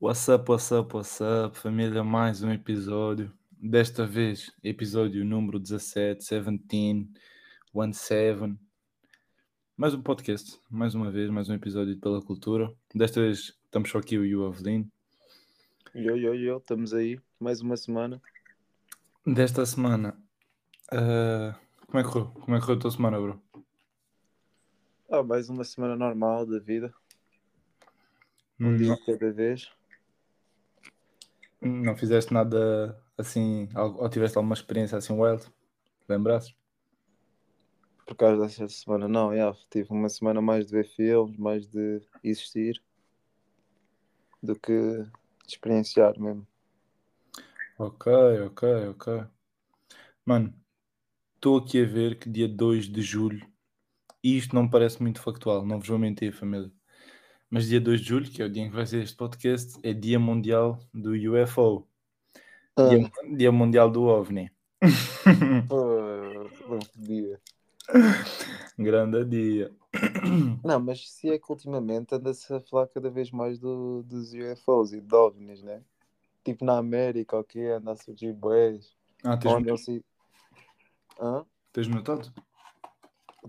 What's up, what's up, what's up, família? Mais um episódio. Desta vez, episódio número 17, 17, 17. Mais um podcast, mais uma vez, mais um episódio de Pela Cultura. Desta vez estamos só aqui eu e o Avelino. Yo, yo, yo, estamos aí, mais uma semana. Desta semana, ah, como é que correu? Como é que correu a tua semana, bro? Ah, mais uma semana normal da vida, um dia Não, de cada vez. não fizeste nada assim, ou tiveste alguma experiência assim wild? Lembraste? Por causa desta semana, não, yeah, tive uma semana mais de ver filmes, mais de existir, do que de experienciar mesmo. Ok, ok, ok. Mano, estou aqui a ver que dia 2 de julho, e isto não parece muito factual, não vos vou mentir, família. Mas dia 2 de julho, que é o dia em que vai ser este podcast, é Dia Mundial do UFO. Dia, Ah, dia Mundial do OVNI. pô, não podia. Grande dia. Não, mas se é que ultimamente anda-se a falar cada vez mais do, dos UFOs e de OVNIs, né? Tipo na América, o que anda a surgir boés, Ah, tens, eles se... Hã? tens notado?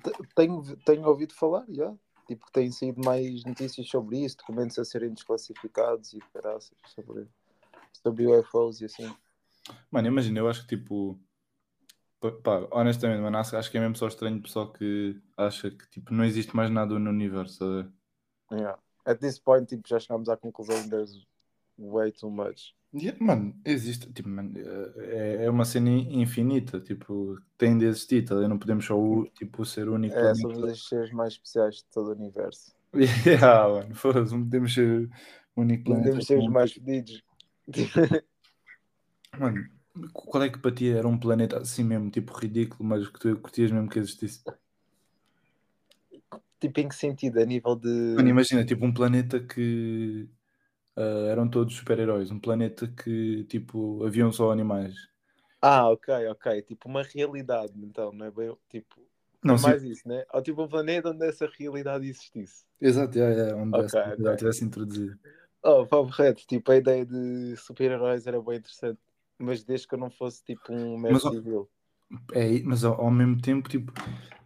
Te- Tenho, tenho ouvido falar, já. Tipo, que têm saído mais notícias sobre isso, documentos a serem desclassificados e caraças sobre, sobre UFOs e assim. Mano, imagina, eu acho que tipo. Pá, honestamente, mano, acho, acho que é mesmo só estranho o pessoal que acha que tipo, não existe mais nada no universo. tá? Yeah. At this point, tipo, já chegámos à conclusão que there's way too much. Yeah, mano, existe, tipo, mano, é, é uma cena infinita, tipo, tem de existir, tá? Não podemos só tipo, ser o único É, somos os seres mais especiais de todo o universo. Yeah, mano, foda-se, não podemos ser o único Não devemos ser os mais fedidos. Mano, qual é que para ti era um planeta assim mesmo, tipo, ridículo, mas que tu curtias mesmo que existisse? tipo, em que sentido? A nível de. Mano, imagina, tipo, um planeta que ah, eram todos super-heróis, um planeta que, tipo, haviam só animais. Ah, ok, ok. Tipo, uma realidade, então, não é bem. Tipo, Não, é mais isso, né? Ou tipo um planeta onde essa realidade existisse. exato, yeah, onde Ok, essa realidade tivesse introduzido. Oh, Pablo Reto, tipo, a ideia de super-heróis era bem interessante, mas desde que eu não fosse tipo um mero Mas, civil. É, mas ao, ao mesmo tempo, tipo,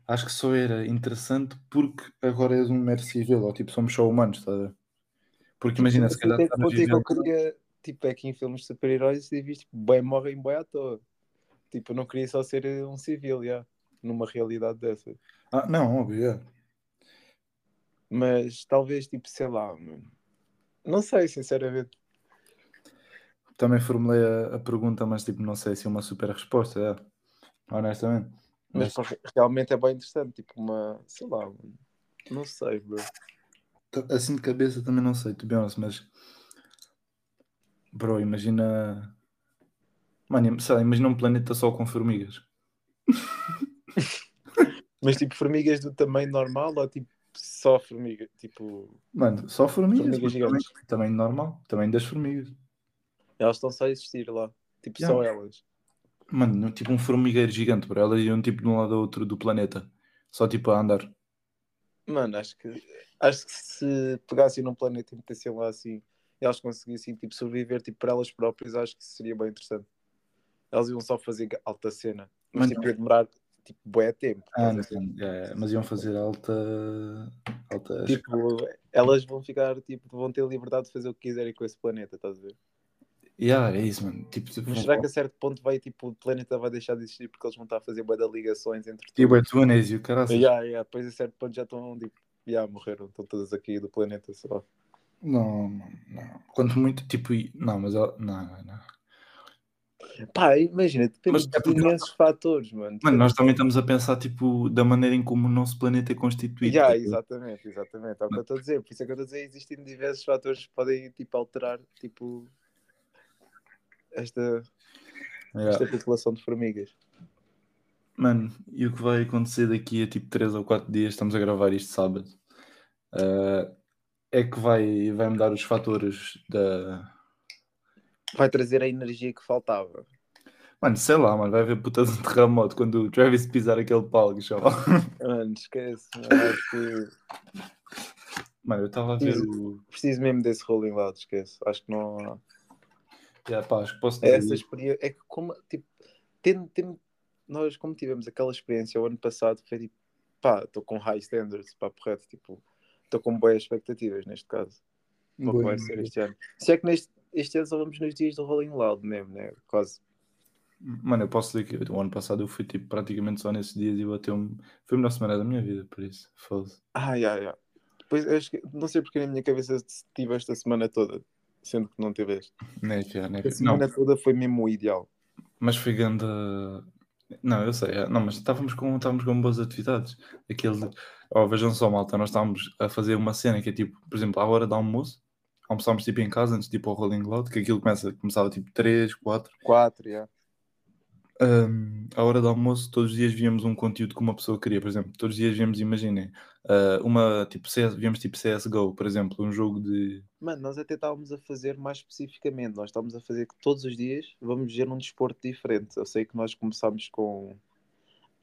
acho que só era interessante porque agora és um mero civil, ou tipo, somos só humanos, estás a ver? Porque imagina, se calhar ponto é que eu queria, tipo, é que em filmes de super-heróis e visto, tipo, bem morrem bem à toa. Tipo, eu não queria só ser um civil, já, numa realidade dessa. Ah, não, óbvio, é. Mas talvez, tipo, sei lá, não sei, sinceramente. Também formulei a, a pergunta, mas tipo, não sei se é uma super resposta, é. Honestamente. Mas Mas realmente é bem interessante, tipo, uma, sei lá, não sei, bro. assim de cabeça também não sei, to be honest, mas. Bro, imagina. Mano, sei lá, imagina um planeta só com formigas. Mas tipo, formigas do tamanho normal ou tipo, só formiga? Tipo, Mano, só formigas, Formigas mas também, também normal, também das formigas. Elas estão só a existir lá. Tipo, Yeah. só elas. Mano, no- tipo um formigueiro gigante, bro. Elas iam tipo de um lado ao outro do planeta. Só tipo a andar. Mano, acho que acho que se pegassem num planeta e metessem lá assim e elas conseguissem tipo, sobreviver tipo, para elas próprias, acho que seria bem interessante. Elas iam só fazer alta cena. Mas tipo, ia demorar tipo, bué tempo. Ah, estás a ver? não, é, mas iam fazer alta. alta Tipo, elas vão ficar, tipo, vão ter liberdade de fazer o que quiserem com esse planeta, estás a ver? Yeah, é isso, mano. Tipo, tipo, Mas será que a certo ponto vai, tipo, o planeta vai deixar de existir porque eles vão estar a fazer de ligações entre tipo, é todos? Tuanésio, caralho. Yeah, yeah, depois a certo ponto já estão, tipo, yeah, morreram, estão todas aqui do planeta só. Não, não, não. Quanto muito, tipo, não, mas não, não, não. Pá, imagina, depende Mas de porque- imensos fatores, mano. Mano, Depende- nós também estamos a pensar, tipo, da maneira em como o nosso planeta é constituído. Yeah, tá exatamente, exatamente. É o que eu estou a dizer. Por isso é que eu estou a dizer, existem diversos fatores que podem, tipo, alterar, tipo, esta, Yeah. esta população de formigas. Mano, e o que vai acontecer daqui a tipo 3 ou 4 dias, estamos a gravar isto sábado, ah, é que vai, vai mudar os fatores da. Vai trazer a energia que faltava. Mano, sei lá, mano, vai haver puta de um terremoto quando o Travis pisar aquele palco, chaval. Mano, esquece. Mano, acho que Mano, eu estava a ver o. preciso mesmo desse Rolling Loud, esquece. Acho que não. Yeah, pá, acho que posso dizer. essa experiência. É que como, tipo, tendo, tendo- nós, como tivemos aquela experiência o ano passado, foi tipo, pá, estou com high standards, pá, correto, tipo, estou com boas expectativas neste caso. Para o que vai ser este ano. Se é que neste, este ano só vamos nos dias do Rolling Loud mesmo, né? Quase. Mano, eu posso dizer que o ano passado eu fui tipo praticamente só nesses dias e bateu-me. Foi a melhor semana da minha vida, por isso. Foda-se. Ah, já, já. Depois, eu acho que- não sei porque na minha cabeça tive esta semana toda, sendo que não tiveste. Nem fiar, nem A. Não, semana toda foi mesmo o ideal. mas foi grande. Não, eu sei, é. não, mas estávamos com, estávamos com boas atividades. Aquele, oh, vejam só, malta, nós estávamos a fazer uma cena que é tipo, por exemplo, à hora do almoço, almoçámos tipo em casa antes de ir para o Rolling Loud, que aquilo começa, começava tipo 3, 4. Quatro, já. Um, à hora do almoço, todos os dias víamos um conteúdo que uma pessoa queria, por exemplo, todos os dias víamos, imaginem, uh, uma tipo CS, víamos tipo CSGO, por exemplo, um jogo de. Mano, nós até estávamos a fazer mais especificamente. Nós estávamos a fazer que todos os dias vamos ver um desporto diferente. Eu sei que nós começámos com.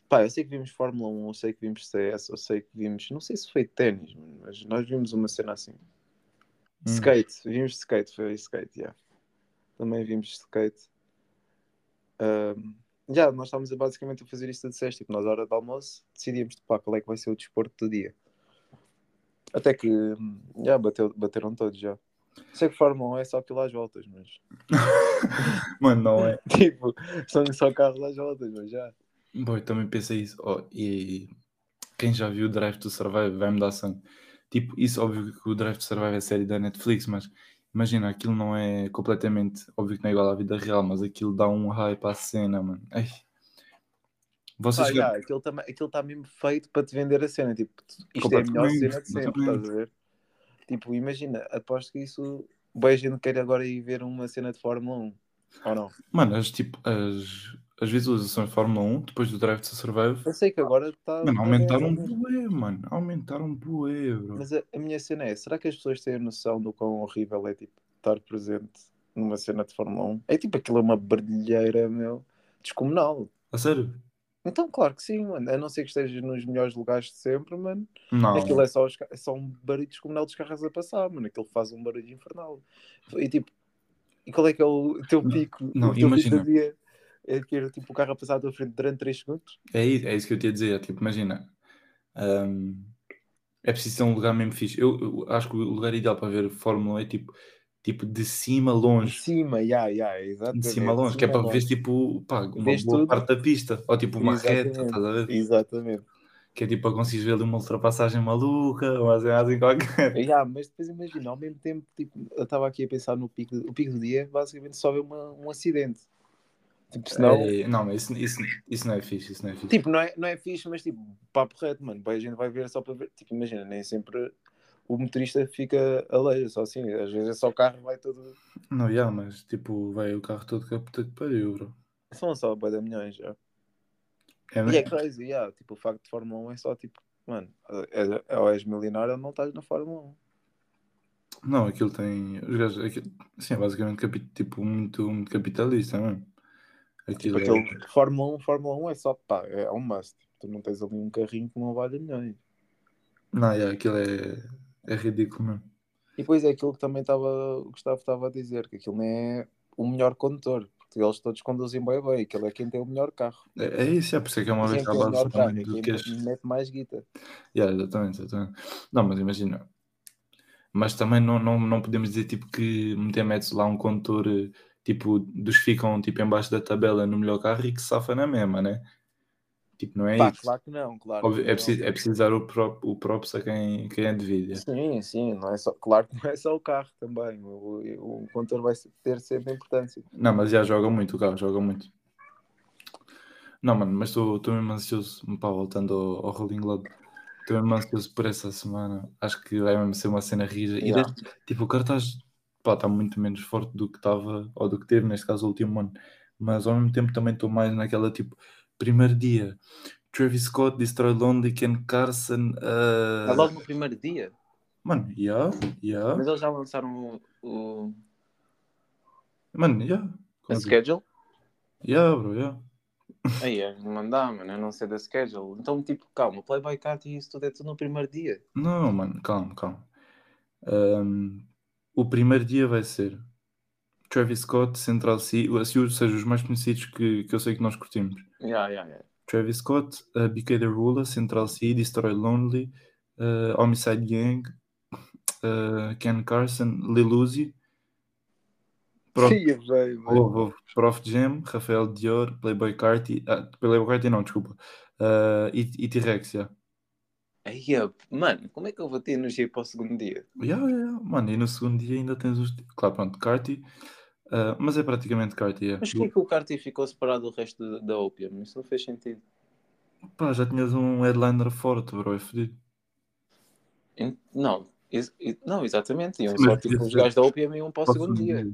Pá, eu sei que vimos Fórmula 1, eu sei que vimos CS, eu sei que vimos. Não sei se foi ténis, mas nós vimos uma cena assim. Hum. Skate, vimos skate, foi skate, já. Também vimos skate. Já, nós estávamos a, basicamente a fazer isto tu disseste, tipo, nós, à hora do almoço, decidíamos pá, qual é que vai ser o desporto do dia. Até que hum, já bateu, bateram todos já. Sei que Fórmula 1 é só aquilo às voltas, mas Mano, não é? tipo, são só carros às voltas, mas já. Boy, também pensei isso. Oh, e quem já viu o Drive to Survive vai me dar sangue. Tipo, isso óbvio que o Drive to Survive é série da Netflix, mas imagina, aquilo não é completamente, óbvio que não é igual à vida real, mas aquilo dá um hype à cena, mano. Ai. Vocês Pá, já, aquilo está aquilo tá mesmo feito para te vender a cena. Tipo, isto é a melhor cena de sempre, estás a ver? Tipo, imagina, aposto que isso. Boa gente quer agora ir ver uma cena de Fórmula 1. Ou não? Mano, as, tipo, as, as visualizações de Fórmula 1, depois do Drive to Survive, Eu sei que agora está. mano, aumentaram bué, mano. Aumentaram bué, bro. Mas a, a minha cena é: será que as pessoas têm a noção do quão horrível é tipo estar presente numa cena de Fórmula 1? É tipo aquilo é uma brilheira, meu, descomunal. A sério? Então, claro que sim, mano. A não ser que estejas nos melhores lugares de sempre, mano. Não. Aquilo é só, os é só um barulho descomunal dos carros a passar, mano. Aquilo faz um barulho infernal. E tipo, e qual é que é o teu pico? não, o teu imagina. pico é ter tipo, o carro a passar à tua frente durante 3 segundos? É isso, é isso que eu te ia dizer. Tipo, imagina. hum, é preciso ter um lugar mesmo fixe. Eu, eu acho que o lugar ideal para ver Fórmula 1 é tipo, tipo de cima De longe. cima, já, já, exatamente. De cima longe, que é para ver tipo, pá, uma Vês boa tudo. parte da pista. Ou tipo uma reta, Exatamente. estás a ver? Exatamente. Que é tipo para conseguir ver ali uma ultrapassagem maluca, uma cena assim qualquer. Já, mas depois imagina, ao mesmo tempo, tipo, eu estava aqui a pensar no pico, o pico do dia, basicamente só ver uma, um acidente. Tipo, senão, É, não, mas isso, isso, isso não é fixe, isso não é fixe. Tipo, não é, não é fixe, mas tipo, papo reto, mano. Bem, a gente vai ver só para ver. Tipo, imagina, nem sempre o motorista fica a leia, só assim. Às vezes é só o carro vai todo. Não, já, mas tipo, vai o carro todo que a puta que pariu, bro. São só boi de milhões já. É, E é crazy, yeah. Tipo, o facto de Fórmula 1 é só tipo, mano, é, é, ou és milionário ou não estás na Fórmula 1. Não, aquilo tem. Os gajos, aquilo, sim, é basicamente capi, tipo, muito, muito capitalista, mesmo. Aquilo Tipo, é- aquele Fórmula 1, Fórmula 1 é só, pá, é um must. Tu não tens ali um carrinho que não vale milhões. Não, já, aquilo é, é ridículo mesmo. E depois é aquilo que também estava, o Gustavo estava a dizer, que aquilo não é o melhor condutor, porque eles todos conduzem bem bem, aquele é quem tem o melhor carro. É, é isso, é por isso é que é uma vez tem o melhor carro, é do que mete mais guita. Yeah, exatamente, exatamente. Não, mas imagina. Mas também não, não, não podemos dizer tipo que meter metes lá um condutor eh, tipo dos que ficam tipo em baixo da tabela no melhor carro e que safa na mesma, né? Tipo, não é Pá, isso. claro que não, claro. Óbvio, que é, preciso, é preciso dar o próprio, o props a quem, quem é devido. Sim, sim, não é só, claro que não é só o carro também. O, o, o condutor vai ter sempre importância. Não, mas já joga muito o carro, joga muito. Não, mano, mas estou mesmo ansioso, pá, voltando ao, ao Rolling Loud. Estou mesmo ansioso por essa semana. Acho que vai mesmo ser uma cena rija. E Yeah. desde- tipo, o cartaz pá, está muito menos forte do que estava, ou do que teve, neste caso, o último ano. Mas ao mesmo tempo também estou mais naquela tipo, primeiro dia. Travis Scott, Destroy Lonely, Ken Carson. Uh... É logo no primeiro dia. Mano, yeah, yeah. Mas eles já lançaram o, o, Mano, yeah. a schedule. Yeah, bro, yeah. Aí é, não dá, mano. Eu não sei da schedule. Então, tipo, calma. Playboy Cat e isso tudo é tudo no primeiro dia. Não, mano, calma, calma. Um, o primeiro dia vai ser Travis Scott, Central C, ou assim, ou seja, os mais conhecidos que, que eu sei que nós curtimos. Yeah, yeah, yeah. Travis Scott, uh, BK The Ruler, Central C, Destroy Lonely, uh, Homicide Gang, uh, Ken Carson, Lil Uzi, Prof, Sim, Prof Jam, Rafael Dior, Playboy Carti, ah, Playboy Carti não, desculpa, uh, e, e T-Rex, yeah. Aí, é, mano, como é que eu vou ter energia para o segundo dia? Yeah, yeah. Mano, e no segundo dia ainda tens os. Claro, pronto, Carti, uh, mas é praticamente Carti. Yeah. Mas porquê que o Carti ficou separado do resto da, da Opium? Isso não fez sentido. Pá, já tinhas um headliner forte, bro, é fodido. Não, não exatamente. Iam só tipo, os gajos da Opium iam para o segundo dia.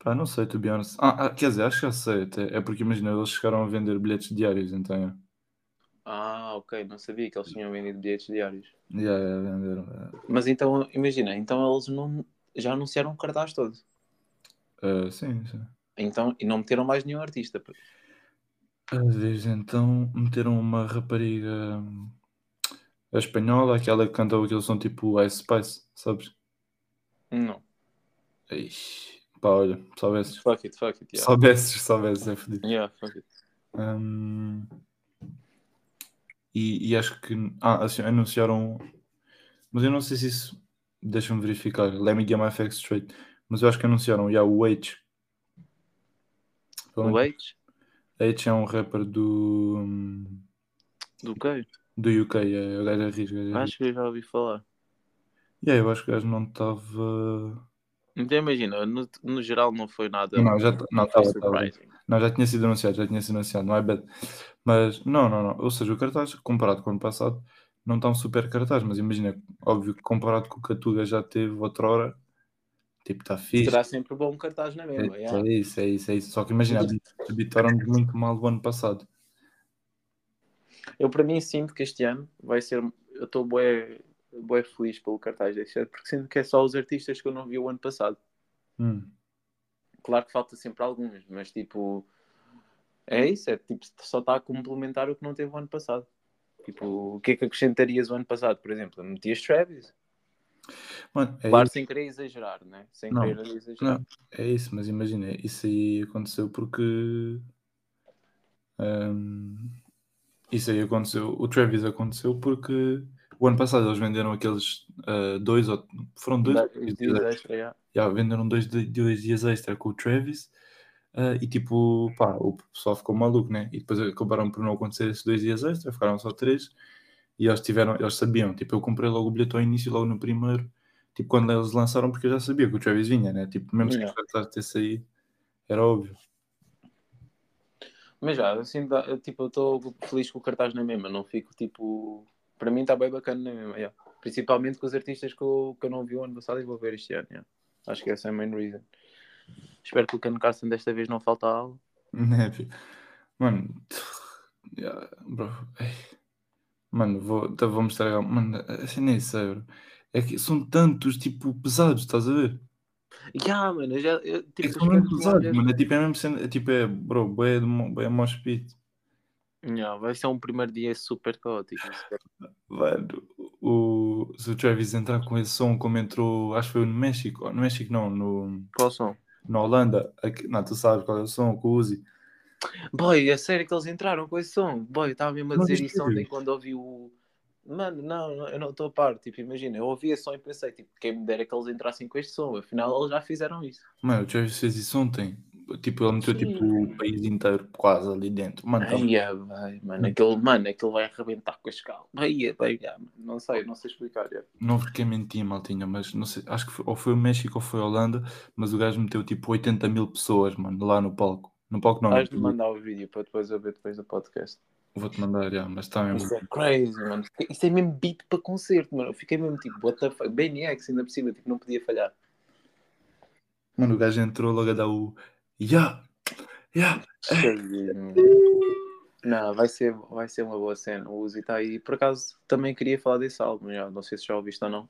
Pá, não sei, to be honest. Ah, ah, quer dizer, acho que já sei até. É porque imagina, eles chegaram a vender bilhetes diários, então. Ah, ok, não sabia que eles tinham vendido bilhetes diários. Yeah, yeah, venderam. yeah. Mas então, imagina, então eles não, já anunciaram o cartaz todo. Uh, sim, sim. Então, e não meteram mais nenhum artista. Desde então meteram uma rapariga hum, a espanhola, aquela que canta aquele som tipo Ice Spice, sabes? Não. Ixi, pá, olha, soubesses. Fuck it, fuck it, yeah. Soubesses, soubesses, é fodido. Yeah, fuck it. Hum, e, e acho que ah, assim, anunciaram, mas eu não sei se isso deixa-me verificar. Let me get my facts straight. Mas eu acho que anunciaram já o H. O Wait? H é um rapper do, Do quê? do UK, é o gajo é é. Acho que eu já ouvi falar. E aí, eu acho que o gajo não estava. Então imagina, no, no geral não foi nada. Não, já não, estava. Não, já tinha sido anunciado, já tinha sido anunciado, não é bad. Mas não, não, não. Ou seja, o cartaz, comparado com o ano passado, não está um super cartaz, mas imagina, óbvio que comparado com o que a Tuga já teve outrora, tipo, está fixe. Será sempre bom cartaz na É, mesma. yeah. é isso, é isso, é isso. Só que imagina, habitaram-nos muito mal o ano passado. Eu para mim sinto que este ano vai ser. Eu estou bué, bué feliz pelo cartaz deste ano, porque sinto que é só os artistas que eu não vi o ano passado. Hum. Claro que falta sempre alguns, mas tipo. É isso, é tipo, só está a complementar o que não teve o ano passado. Tipo, o que é que acrescentarias o ano passado, por exemplo? Metias Travis. Mano, é Claro, isso, sem querer exagerar, né? Sem Não, querer exagerar. não, é isso, mas imagina, isso aí aconteceu porque. hum, isso aí aconteceu. O Travis aconteceu porque o ano passado eles venderam aqueles ah, dois ou foram dois, dias dias extra, yeah. Já, venderam dois, dois dias extra com o Travis ah, e tipo, pá, o pessoal ficou maluco, né? E depois acabaram por não acontecer esses dois dias extra, ficaram só três e eles tiveram, eles sabiam, tipo, eu comprei logo o bilhete ao início, logo no primeiro, tipo, quando eles lançaram, porque eu já sabia que o Travis vinha, né? Tipo, mesmo se Yeah. o cartaz ter saído, era óbvio. Mas já, assim, dá- tipo, eu estou feliz com o cartaz na mesma, não fico tipo. Para mim está bem bacana na mesma, yeah. principalmente com os artistas que eu, que eu não vi o ano passado e vou ver este ano. yeah. Acho que essa é a main reason. Espero que o Ken Carson desta vez não falte algo. Né, filho? Mano, yeah, bro, mano, vou, vou mostrar, mano, assim nem sei, bro. É que são tantos, tipo, pesados, estás a ver? Yeah, mano, eu já. Eu, tipo, É que são mesmo pesados, mano. É tipo, é mesmo sendo, é tipo, é, bro, de mo- boé mosh pit. Yeah, vai ser um primeiro dia super caótico. Mano, o, se o Travis entrar com esse som como entrou, acho que foi no México, no México não, no, Qual som? na Holanda, aqui- não, tu sabes qual é o som, com o Uzi. Boy, é sério que eles entraram com esse som? Boy, eu estava mesmo a Não dizer isso ontem quando ouvi o. Mano, não, não, eu não estou a par. Tipo, imagina, eu ouvi esse som e pensei, tipo, quem me dera que eles entrassem com este som. Afinal, eles já fizeram isso. Mano, o Travis fez isso ontem. Tipo, ele meteu Sim. tipo, o país inteiro quase ali dentro. Mano, tá- Ai, é, vai, mano, aquele, mano, aquele vai arrebentar com a escala. Vai, é, vai, é, não sei, não sei explicar. é. não vos quero mentir, maltinha, mas não sei, acho que foi, ou foi o México ou foi a Holanda, mas o gajo meteu tipo 80 mil pessoas, mano, lá no palco. No palco não, Vais-me mandar o vídeo para depois eu ver depois do podcast. vou-te mandar, já, mas está mesmo. Isso é crazy, mano. Isso é mesmo beat para concerto, mano. Eu fiquei mesmo tipo, what the fuck? BNX ainda por cima, tipo, não podia falhar. Mano, o gajo entrou logo a dar o. Ya! Ya! Crazy, mano. Não, vai ser, vai ser uma boa cena. O Uzi está aí. Por acaso, também queria falar desse álbum. Já. Não sei se já ouviste ou não.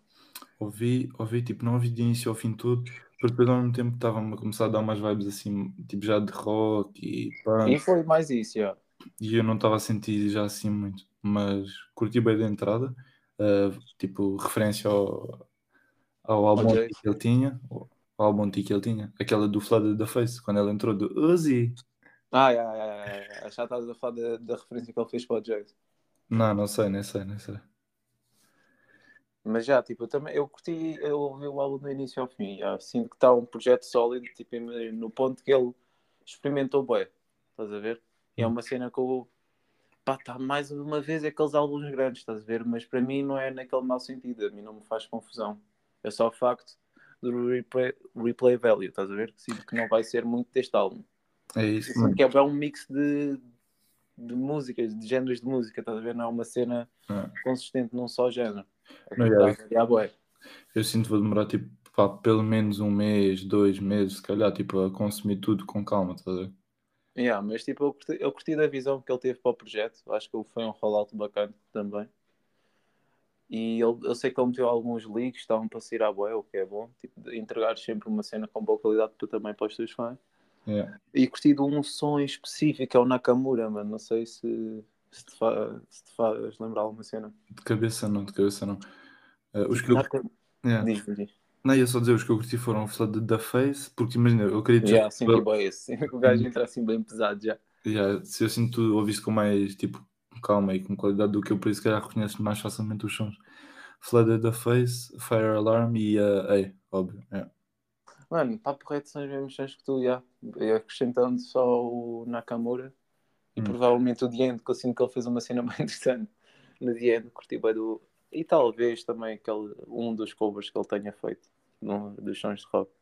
Ouvi, ouvi, tipo, não ouvi de início ao fim tudo, porque depois ao mesmo tempo estava-me a começar a dar umas vibes assim, tipo, já de rock e punk, E foi mais isso, já. e eu não estava a sentir já assim muito, mas curti bem da entrada, ah, tipo, referência ao, ao álbum antigo que ele tinha, álbum antigo que ele tinha, aquela do Flood da Face, quando ele entrou do Uzi. Ah, já, já, já, estás a falar da, da referência que ele fez para o Jags. Não, não sei, nem sei, nem sei. Mas já, tipo, eu também eu curti, eu ouvi o álbum do início ao fim. Já. Sinto que está um projeto sólido, tipo, no ponto que ele experimentou bem. Estás a ver? E é uma cena que eu. Pá, está mais uma vez aqueles álbuns grandes, estás a ver? Mas para mim não é naquele mau sentido, a mim não me faz confusão. É só o facto do replay, replay value, estás a ver? Sinto que não vai ser muito deste álbum. É isso, Sinto mano. que é um mix de, de músicas, de géneros de música, estás a ver? Não é uma cena Ah. consistente num só género. É Não, que já. está a variar bué. Eu sinto que vou demorar tipo pá, pelo menos um mês, dois meses, se calhar, tipo, a consumir tudo com calma, estás a ver? Yeah, mas tipo, eu curti, eu curti da visão que ele teve para o projeto. Acho que foi um rollout bacana também. E ele, eu sei que ele meteu alguns leaks, estavam para sair à boé, o que é bom. Tipo, entregar sempre uma cena com boa qualidade para também para os teus fãs. Yeah. E curti de um som em específico, é o Nakamura, mano. Não sei se, se, te, fa, se te faz lembrar alguma cena. De cabeça não, de cabeça não. Ah, os que eu... Naka... yeah. Diz, diz. Não, ia só dizer, os que eu curti foram o Flood da Face, porque imagina, eu queria dizer, Yeah, senti bem esse. O gajo entra assim bem pesado já. yeah, se eu sinto ouviste com mais tipo calma e com qualidade do que eu, por isso que calhar reconheço mais facilmente os sons. Flood da Face, Fire Alarm e uh, Ei, óbvio. yeah. Mano, papo reto são as mesmas sons que tu, já. E acrescentando só o Nakamura e Hum. provavelmente o Diendo, que eu sinto que ele fez uma cena bem interessante no Diendo, curti bem do. E talvez também aquele, um dos covers que ele tenha feito no, dos sons de rock.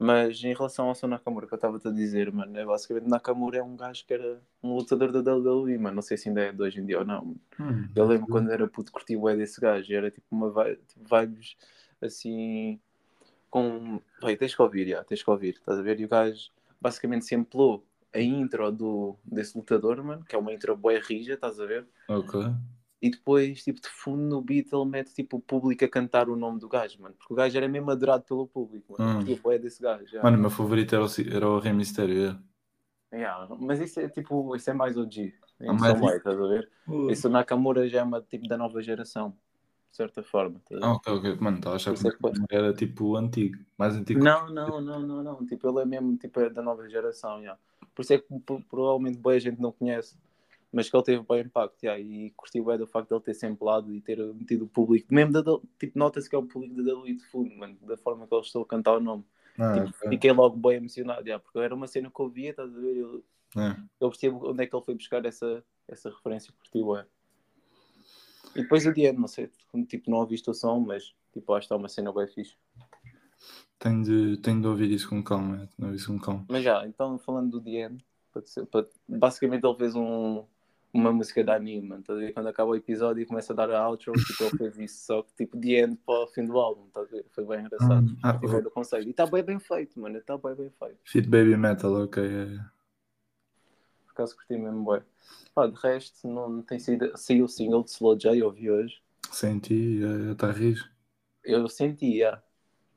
Mas em relação ao seu Nakamura, que eu estava-te a dizer, mano, é basicamente Nakamura é um gajo que era um lutador da WWE, mano. Não sei se ainda é de hoje em dia ou não. Hum, Eu lembro quando era puto curti o desse gajo, era tipo uma vi- tipo, vibes assim com. Vai, tens que ouvir, já, tens que ouvir, estás a ver? E o gajo basicamente samplou a intro do, desse lutador, mano, que é uma intro boa rija, estás a ver? Ok. E depois, tipo, de fundo no beat ele mete tipo o público a cantar o nome do gajo, mano, porque o gajo era mesmo adorado pelo público, mano. Hum. Curti bué desse gajo, já. Mano, o meu favorito era o, era o Rei Mistério. yeah. Yeah, Mas isso é tipo, isso é mais OG, em Ah, mais some way, estás a ver? Uh. Esse Nakamura já é uma tipo da nova geração, de certa forma. ver? Ah, ok, ok. Mano, estava a achar que Isso é que pode- era tipo antigo, mais antigo. Não, não, não, não, não. Tipo, ele é mesmo tipo, é da nova geração, já. Por isso é que provavelmente boa gente não conhece, mas que ele teve bem impacto, já. E curti bem do facto de ele ter samplado e ter metido o público, mesmo da, tipo, nota-se que é o público da WWE de fundo, mano, da forma que eles estão a cantar o nome. Ah, Tipo, ok. fiquei logo bem emocionado, já, porque era uma cena que eu via, estás a ver? Eu, É. eu percebo onde é que ele foi buscar essa, essa referência, curti bem. E depois o Diano, não sei, tipo, não ouviste o som, mas tipo, acho que está uma cena bem fixe. Tenho, de, tenho de ouvir isso com calma. é, tenho de ouvir isso com calma. Mas já, então falando do para para- basicamente ele fez um, uma música de anime, ver? Quando acaba o episódio e começa a dar a outro, tipo, ele fez isso, só que tipo de end para o fim do álbum, tá? Foi bem engraçado. Hum, ah, Tipo, do conceito. E está bem bem feito, mano, está bem bem feito. Fit Baby Metal, ok. é. Por acaso curti mesmo bem. Pá, de resto, não, não tem sido. Saiu o single de Slow J, ouvi hoje. Senti, está a rir. Eu senti, yeah.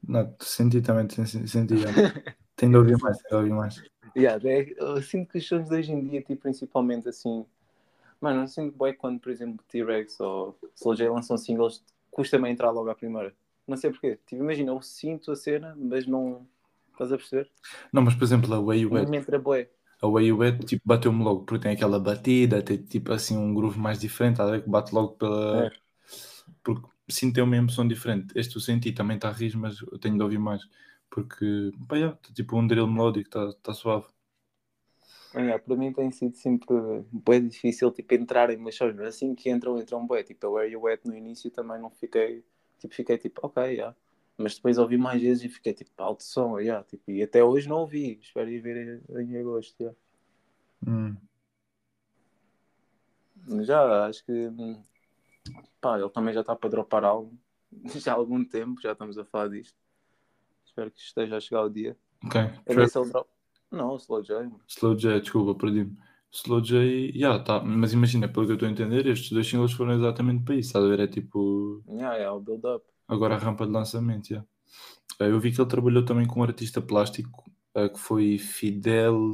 Não, senti também, sen- senti. já. tenho de ouvir mais, tenho de ouvir mais. Yeah, é- eu sinto que os sons de hoje em dia, tipo, principalmente assim. Mano, eu sinto bem quando, por exemplo, T-Rex ou Slow J lançam singles, custa-me entrar logo à primeira. Não sei porquê. Tipo, imagina, eu sinto a cena, mas não. Estás a perceber? Não, mas por exemplo, a Way You Não Wet, me entra a Way You Wet tipo, bateu-me logo, porque tem aquela batida, tem tipo assim um groove mais diferente, tá a que bate logo pela. É. Porque sinto uma emoção diferente. Este eu senti, também está a rir, mas eu tenho de ouvir mais. Porque, pá, tá tipo um drill melódico, está tá suave. Olha, para mim tem sido sempre bem difícil tipo, entrar em meus sons, mas assim que entram, entram bem. Tipo, a Where You At no início também não fiquei, tipo, fiquei tipo, ok, yeah. mas depois ouvi mais vezes e fiquei tipo, alto som, yeah. tipo, e até hoje não ouvi, espero ir ver em agosto. Yeah. Hum. Já, acho que pá, ele também já está para dropar algo já há algum tempo, já estamos a falar disto. Espero que esteja a chegar o dia. Ok. Sei se ele drop. Não, o Slow J. Slow J, desculpa, perdi-me. Slow J, yeah, tá, mas imagina, pelo que eu estou a entender, estes dois singles foram exatamente para isso, estás a ver? É tipo, Yeah, yeah, o build-up. agora a rampa de lançamento, yeah. Eu vi que ele trabalhou também com um artista plástico, eh, que foi Fidel,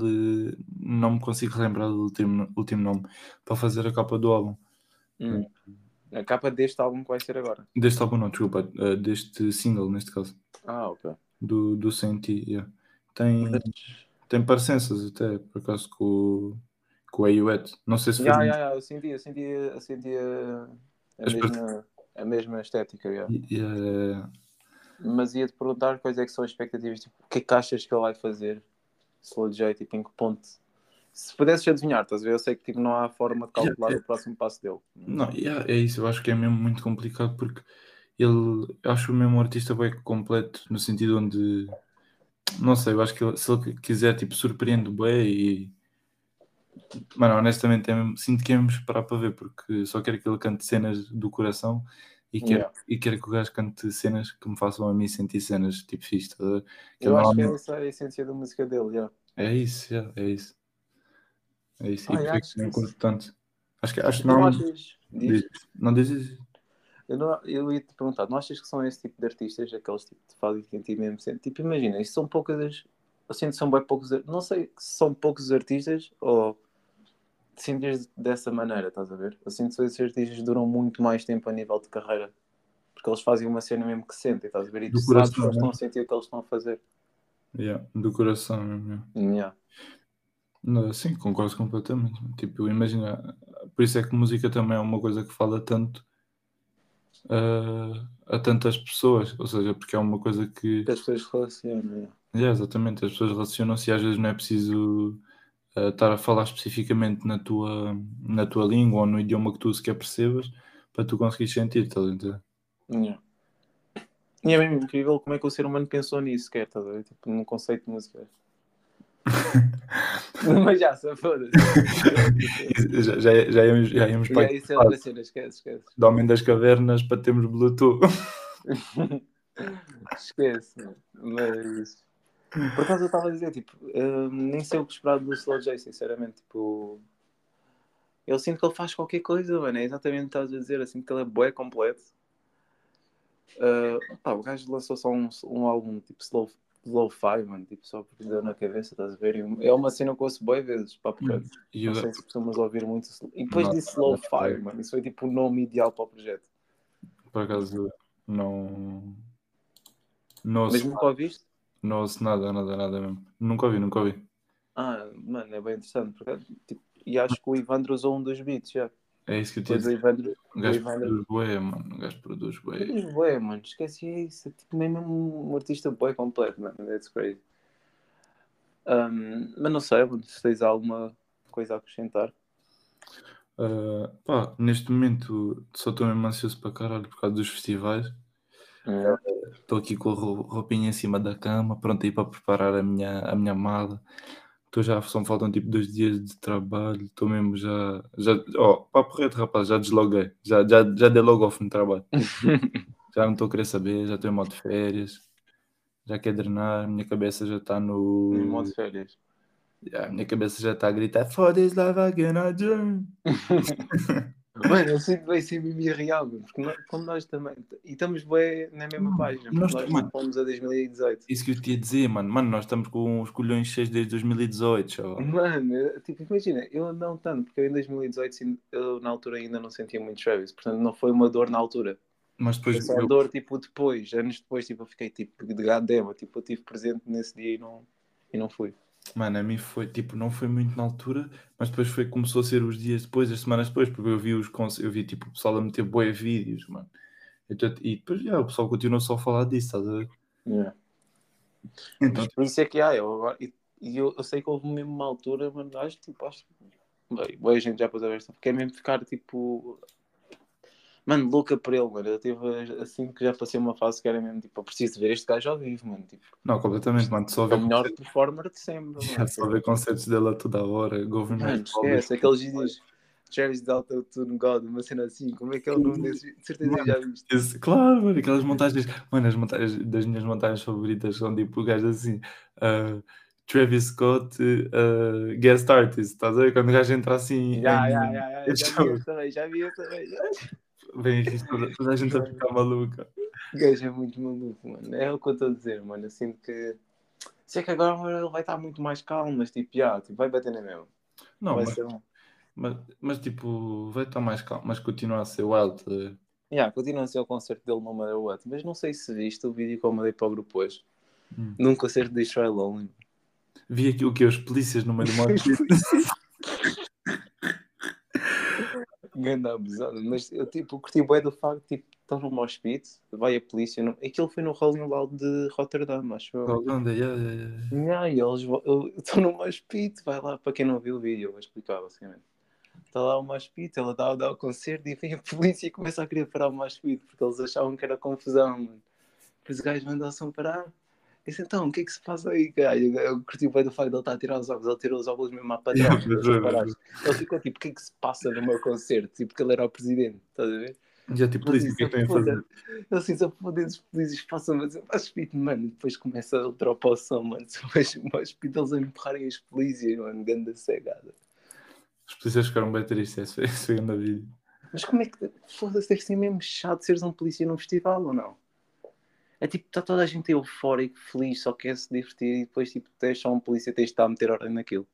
não me consigo lembrar do último, último nome, para fazer a capa do álbum. Hum. A capa deste álbum que vai ser agora. Deste álbum não, desculpa, eh, deste single, neste caso, Ah, ok. do, do Senti, yeah. Tem, tem parecenças até, por acaso, com, o- com o Ayuet. Não sei se foi... Yeah, yeah, yeah, eu senti, eu senti, eu senti a, a mesma, a mesma estética, yeah. Yeah. Mas ia-te perguntar quais é que são as expectativas, tipo, o que é que achas que ele vai fazer? Slow J, tipo, em que ponto? Se pudesses adivinhar, estás a ver? Eu sei que tipo, não há forma de calcular Yeah, o próximo passo dele. Não, yeah, é isso, eu acho que é mesmo muito complicado porque ele, acho mesmo um artista bem completo, no sentido onde, não sei, eu acho que ele- se ele quiser, tipo, surpreende bem e, mano, honestamente, é mesmo- sinto que é mesmo esperar para ver, porque só quero que ele cante cenas do coração e quero, Yeah. e quero que o gajo cante cenas que me façam a mim sentir cenas, tipo, fixe? Que Eu acho que normalmente- essa é a essência da música dele, yeah. É isso, yeah, é isso. É isso, Ah, e por yeah, isso que não que curto tanto. Acho que, acho que não diz- não dizes Eu, não, eu ia te perguntar, não achas que são esse tipo de artistas, aqueles tipo que fazem sentir mesmo sempre? Tipo, imagina, isto são poucas. Eu sinto que são bem poucos. Não sei se são poucos artistas ou te sentes dessa maneira, estás a ver? Eu sinto que esses artistas duram muito mais tempo a nível de carreira. Porque eles fazem uma cena mesmo que sentem, estás a ver? E tu Do sabes que coração, eles estão né? a sentir o que eles estão a fazer. Yeah, do coração mesmo. yeah. Yeah. Não, sim, concordo completamente. Tipo, imagina, por isso é que música também é uma coisa que fala tanto ah, a tantas pessoas, ou seja, porque é uma coisa que, Que as pessoas relacionam. yeah. yeah, exatamente, as pessoas relacionam-se e às vezes não é preciso ah, estar a falar especificamente na tua, na tua língua ou no idioma que tu sequer percebas para tu conseguires sentir, estás a entender? Yeah. E é mesmo incrível como é que o ser humano pensou nisso, sequer, estás a ver? Tipo, num conceito de música. Mas já, só foda-se. já, já, já íamos, já íamos para é isso é outra cena, esquece, esquece. do Homem das Cavernas para termos Bluetooth. esquece. Mas. Por acaso eu estava a dizer, tipo, hum, nem sei o que esperar do Slow J, sinceramente. Tipo, eu sinto que ele faz qualquer coisa, mano. É exatamente o que estás a dizer. Eu sinto que ele é bué completo. Uh, pá, o gajo lançou só um, um álbum tipo slow, Lo-Fi, mano. Tipo, só porque deu na cabeça, estás a ver? E é uma cena que eu ouço bué vezes, papo reto. E Não sei se costumas ouvir muito. E depois Não, disse não, Lo-Fi, mano. Isso foi tipo o nome ideal para o projeto. por acaso não. Não Mas nunca ouviste? não ouço nada, nada, nada mesmo. Nunca ouvi, nunca ouvi. Ah, mano, é bem interessante. Porque, tipo, e acho que o Ivandro usou um dos beats já. É isso que eu o dizer. O gajo produz bué, mano. O gajo produz bué. Produz bué, mano. Esqueci isso. É tipo mesmo um artista bué completo, mano. That's crazy. Um, mas não sei, mano, se tens alguma coisa a acrescentar. Ah, pá, neste momento só estou mesmo ansioso para caralho por causa dos festivais. Estou aqui com a ro- roupinha em cima da cama, pronto aí para preparar a minha, a minha mala. Estou já, só me faltam tipo dois dias de trabalho. Estou mesmo já. já ó, papo reto, rapaz, já desloguei. Já, já, já dei logo off no trabalho. Já não estou a querer saber, já estou em modo de férias. Já quero drenar, minha cabeça já está no. Em modo de férias. A minha cabeça já está a gritar For this life I cannot dream. Mano, eu sinto bem ser mimi real, mano, porque nós, como nós também. E estamos bem na mesma página, nós nós, também. fomos a 2018. Isso que eu te ia dizer, mano. Mano, nós estamos com os colhões cheios desde 2018. Só. Mano, eu- tipo, imagina, eu não tanto, porque eu em 2018 sim, eu na altura ainda não sentia muito Travis, portanto não foi uma dor na altura. Mas Foi depois só eu, dor tipo depois, anos depois, tipo, eu fiquei tipo de gadema, tipo, eu estive presente nesse dia e não, e não fui. Mano, a mim foi tipo, não foi muito na altura, mas depois foi, começou a ser os dias depois, as semanas depois, porque eu vi os eu vi tipo o pessoal a meter bué vídeos, mano. Então, e depois já, o pessoal continuou só a falar disso, estás a ver? Yeah. Então, Por isso é que há, eu, agora- e, eu, eu sei que houve mesmo uma altura, mano, acho tipo, acho boa gente já pôs a ver esta, porque é mesmo ficar tipo. Mano, louca por ele, mano. Eu tive assim que já passei uma fase que era mesmo tipo, eu preciso ver este gajo ao vivo, mano. Tipo, não, completamente, mano. Só é o melhor concertos, performer de sempre, já, mano. só ver concertos dele a toda hora, Government Mano, esquece, aqueles vídeos Travis Delta Tune God, uma cena assim, como é que é o nome desse? De certeza que já viste. Esse- claro, mano, aquelas montagens, mano, as montagens das minhas montagens favoritas são tipo o gajo assim, ah, Travis Scott uh, guest artist, estás a ver? Quando o gajo entra assim. Já, em- já, já, já, já vi esse também, já vi esse também. Vem aqui toda, toda a gente a ficar maluca. O gajo é muito maluco, mano. É o que eu estou a dizer, mano. Eu sinto que. Sei que agora ele vai estar muito mais calmo, mas tipo, já, tipo, vai bater na mesma. Não, vai mas, ser mas, mas tipo, vai estar mais calmo, mas continua a ser wild. tá? Yeah, continua a ser o concerto dele no matter what. Mas não sei se viste o vídeo que eu mandei para o grupo hoje. Hum. Num concerto de Israel Lonely. Vi aqui o que? Os polícias no meio do modo. Ganda abusado. Mas eu tipo, curti bem do facto tipo, estão no moshpit, vai a polícia. No... Aquilo foi no Rolling Loud de Rotterdam, acho eu. Holanda, yeah, yeah, yeah. Yeah, eles estão no moshpit, vai lá, para quem não viu o vídeo, eu vou explicar basicamente. Está lá o moshpit, ela a dar o concerto e vem a polícia e começa a querer parar o moshpit, porque eles achavam que era confusão, mano. Depois o gajo mandou-se parar. Disse, então, o que é que se passa aí, gajo? Eu curti bem do facto de ele estar a tirar os óculos, ele tirou os óculos mesmo à para trás. Mas é, mas Ele ficou tipo, o que é que se passa no meu concerto? Tipo, que ele era o presidente, estás a ver? Já tipo, polícia, o que é que tem a fazer? Ele assim, só foda os polícias passam a dizer, mas speed, mano, depois começa a dropa o som, mano, mais speed eles a empurrarem as polícias, mano, ganda cegada. Os polícias ficaram bem tristes, esse foi- esse grande vídeo. Mas como é que, foda-se, deve ser mesmo chato seres um polícia num festival ou não? É tipo, está toda a gente eufórico, feliz, só quer se divertir e depois, tipo, tens só um polícia, tens de estar a meter ordem naquilo.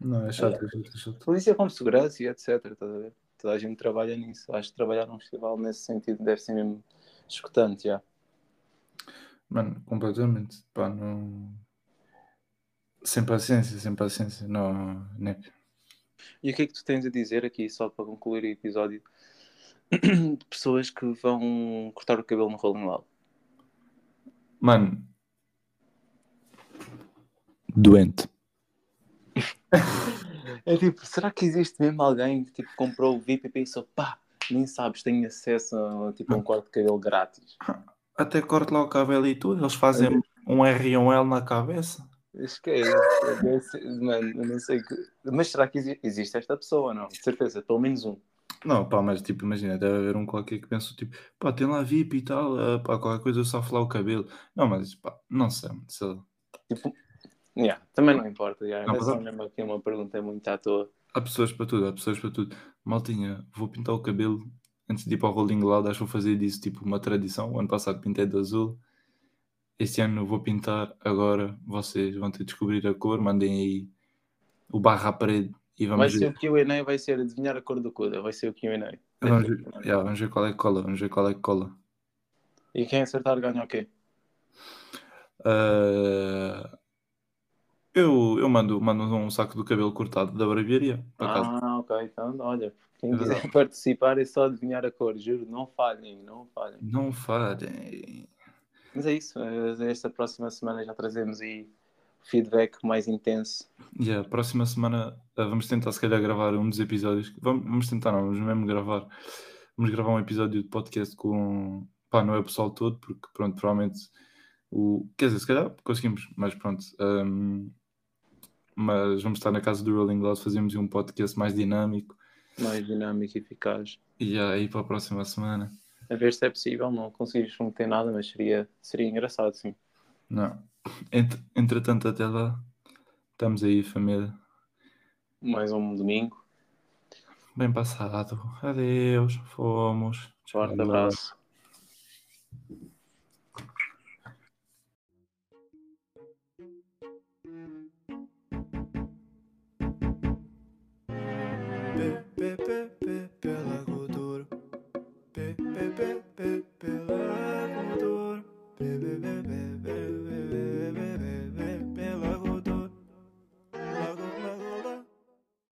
Não, é chato, é chato, é chato. Polícia como segurança e etc, estás a ver? Toda a gente trabalha nisso. Acho que trabalhar num festival nesse sentido deve ser mesmo escutante, já. Mano, completamente. Pá, não. Sem paciência, sem paciência. Não, né? E o que é que tu tens a dizer aqui, só para concluir o episódio, de pessoas que vão cortar o cabelo no Rolling Loud? Mano. Doente. É tipo, será que existe mesmo alguém que tipo, comprou o VIP e pensou, pá, nem sabes, tenho acesso a tipo, um corte de cabelo grátis? Até corte lá o cabelo e tudo. Eles fazem um R e um L na cabeça. Esquece, deve ser- mano, eu não sei que... Mas será que exi- existe esta pessoa, não? De certeza, pelo menos um. Não, pá, mas tipo, imagina, deve haver um qualquer que pensa, tipo, pá, tem lá VIP e tal, ah, pá, qualquer coisa eu só lá o cabelo. Não, mas pá, não sei, sei lá. Tipo, yeah, também não importa, yeah, Não, é mas só há- mesmo aqui uma pergunta muito à toa. Há pessoas para tudo, há pessoas para tudo. Maltinha, vou pintar o cabelo antes de ir para o Rolling Loud, acho que vou fazer disso tipo uma tradição. O ano passado pintei de azul, este ano vou pintar. Agora vocês vão ter de descobrir a cor, mandem aí o barra à parede e Vai vamos ser ver. o Q&A, vai ser adivinhar a cor do Cuda, vai ser o Q&A. Vamos ver, yeah, vamos ver qual é que cola, vamos ver qual é que cola. E quem acertar ganha o quê? Ah, eu, eu mando, mando um saco do cabelo cortado da barbearia. Ah, ok. Então, olha, quem É quiser participar é só adivinhar a cor, juro, não falhem, não falhem. Não falhem. Mas é isso, eh, esta próxima semana já trazemos aí feedback mais intenso. Yeah, próxima semana ah, vamos tentar se calhar gravar um dos episódios. Vamos, vamos tentar, não, vamos mesmo gravar. Vamos gravar um episódio de podcast com. Pá, não é o pessoal todo, porque pronto, provavelmente o. Quer dizer, se calhar conseguimos, mas pronto. ahm, mas vamos estar na casa do Rolling Loud, fazemos um podcast mais dinâmico. mais dinâmico e eficaz. E aí para a próxima semana. A ver se é possível, não conseguimos meter nada, mas seria, seria engraçado, sim. Não. Entre- entretanto, até lá, estamos aí, família. Mais um domingo. Bem passado. Adeus. Fomos. Forte abraço.